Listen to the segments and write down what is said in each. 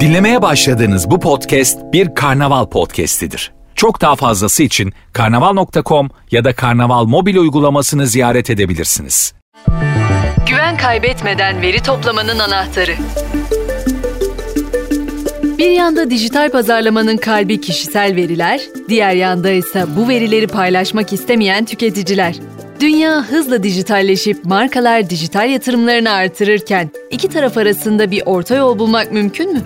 Dinlemeye başladığınız bu podcast bir karnaval podcastidir. Çok daha fazlası için karnaval.com ya da karnaval mobil uygulamasını ziyaret edebilirsiniz. Güven kaybetmeden veri toplamanın anahtarı. Bir yanda dijital pazarlamanın kalbi kişisel veriler, diğer yanda ise bu verileri paylaşmak istemeyen tüketiciler. Dünya hızla dijitalleşip markalar dijital yatırımlarını artırırken iki taraf arasında bir orta yol bulmak mümkün mü?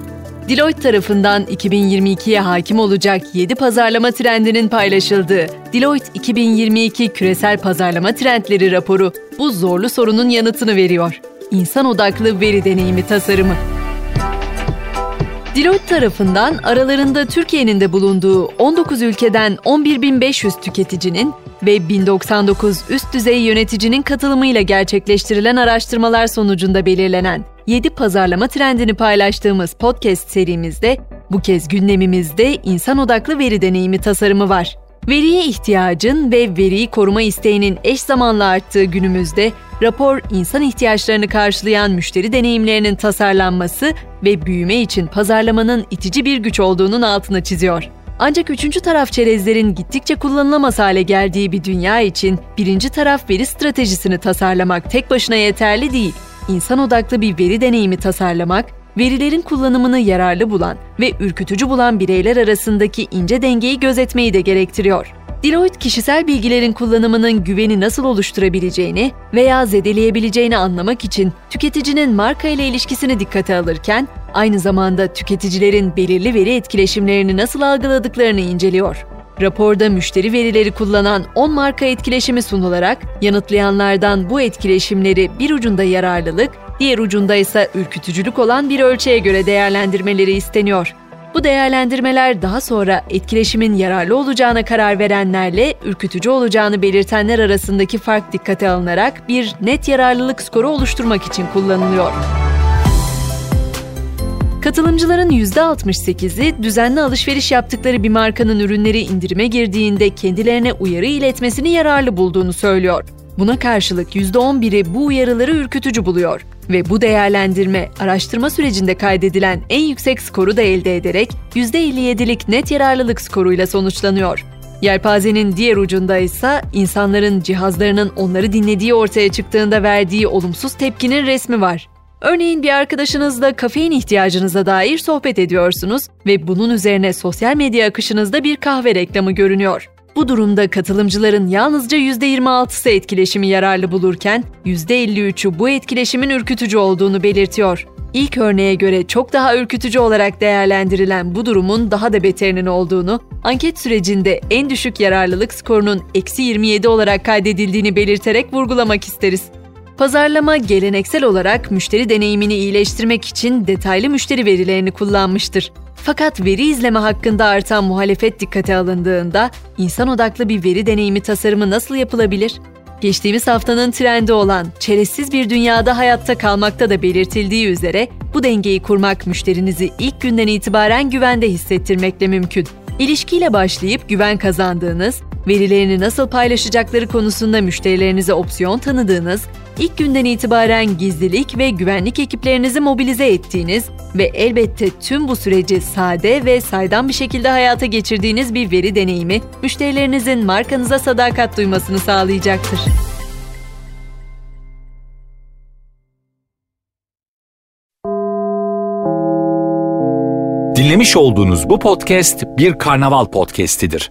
Deloitte tarafından 2022'ye hakim olacak 7 pazarlama trendinin paylaşıldığı Deloitte 2022 Küresel Pazarlama Trendleri raporu bu zorlu sorunun yanıtını veriyor. İnsan odaklı veri deneyimi tasarımı. Deloitte tarafından aralarında Türkiye'nin de bulunduğu 19 ülkeden 11.500 tüketicinin ve 1099 üst düzey yöneticinin katılımıyla gerçekleştirilen araştırmalar sonucunda belirlenen 7 pazarlama trendini paylaştığımız podcast serimizde bu kez gündemimizde insan odaklı veri deneyimi tasarımı var. Veriye ihtiyacın ve veriyi koruma isteğinin eş zamanlı arttığı günümüzde rapor insan ihtiyaçlarını karşılayan müşteri deneyimlerinin tasarlanması ve büyüme için pazarlamanın itici bir güç olduğunun altını çiziyor. Ancak üçüncü taraf çerezlerin gittikçe kullanılamaz hale geldiği bir dünya için birinci taraf veri stratejisini tasarlamak tek başına yeterli değil. İnsan odaklı bir veri deneyimi tasarlamak, verilerin kullanımını yararlı bulan ve ürkütücü bulan bireyler arasındaki ince dengeyi gözetmeyi de gerektiriyor. Deloitte kişisel bilgilerin kullanımının güveni nasıl oluşturabileceğini veya zedeleyebileceğini anlamak için tüketicinin marka ile ilişkisini dikkate alırken aynı zamanda tüketicilerin belirli veri etkileşimlerini nasıl algıladıklarını inceliyor. Raporda müşteri verileri kullanan 10 marka etkileşimi sunularak yanıtlayanlardan bu etkileşimleri bir ucunda yararlılık, diğer ucunda ise ürkütücülük olan bir ölçeğe göre değerlendirmeleri isteniyor. Bu değerlendirmeler daha sonra etkileşimin yararlı olacağına karar verenlerle ürkütücü olacağını belirtenler arasındaki fark dikkate alınarak bir net yararlılık skoru oluşturmak için kullanılıyor. Katılımcıların %68'i düzenli alışveriş yaptıkları bir markanın ürünleri indirime girdiğinde kendilerine uyarı iletmesini yararlı bulduğunu söylüyor. Buna karşılık %11'i bu uyarıları ürkütücü buluyor ve bu değerlendirme araştırma sürecinde kaydedilen en yüksek skoru da elde ederek %57'lik net yararlılık skoruyla sonuçlanıyor. Yelpazenin diğer ucunda ise insanların cihazlarının onları dinlediği ortaya çıktığında verdiği olumsuz tepkinin resmi var. Örneğin bir arkadaşınızla kafein ihtiyacınıza dair sohbet ediyorsunuz ve bunun üzerine sosyal medya akışınızda bir kahve reklamı görünüyor. Bu durumda katılımcıların yalnızca %26'sı etkileşimi yararlı bulurken %53'ü bu etkileşimin ürkütücü olduğunu belirtiyor. İlk örneğe göre çok daha ürkütücü olarak değerlendirilen bu durumun daha da beterinin olduğunu, anket sürecinde en düşük yararlılık skorunun eksi 27 olarak kaydedildiğini belirterek vurgulamak isteriz. Pazarlama geleneksel olarak müşteri deneyimini iyileştirmek için detaylı müşteri verilerini kullanmıştır. Fakat veri izleme hakkında artan muhalefet dikkate alındığında insan odaklı bir veri deneyimi tasarımı nasıl yapılabilir? Geçtiğimiz haftanın trendi olan çerezsiz bir dünyada hayatta kalmakta da belirtildiği üzere bu dengeyi kurmak müşterinizi ilk günden itibaren güvende hissettirmekle mümkün. İlişkiyle başlayıp güven kazandığınız, verilerini nasıl paylaşacakları konusunda müşterilerinize opsiyon tanıdığınız, ilk günden itibaren gizlilik ve güvenlik ekiplerinizi mobilize ettiğiniz ve elbette tüm bu süreci sade ve saydam bir şekilde hayata geçirdiğiniz bir veri deneyimi müşterilerinizin markanıza sadakat duymasını sağlayacaktır. Dinlemiş olduğunuz bu podcast bir karnaval podcastidir.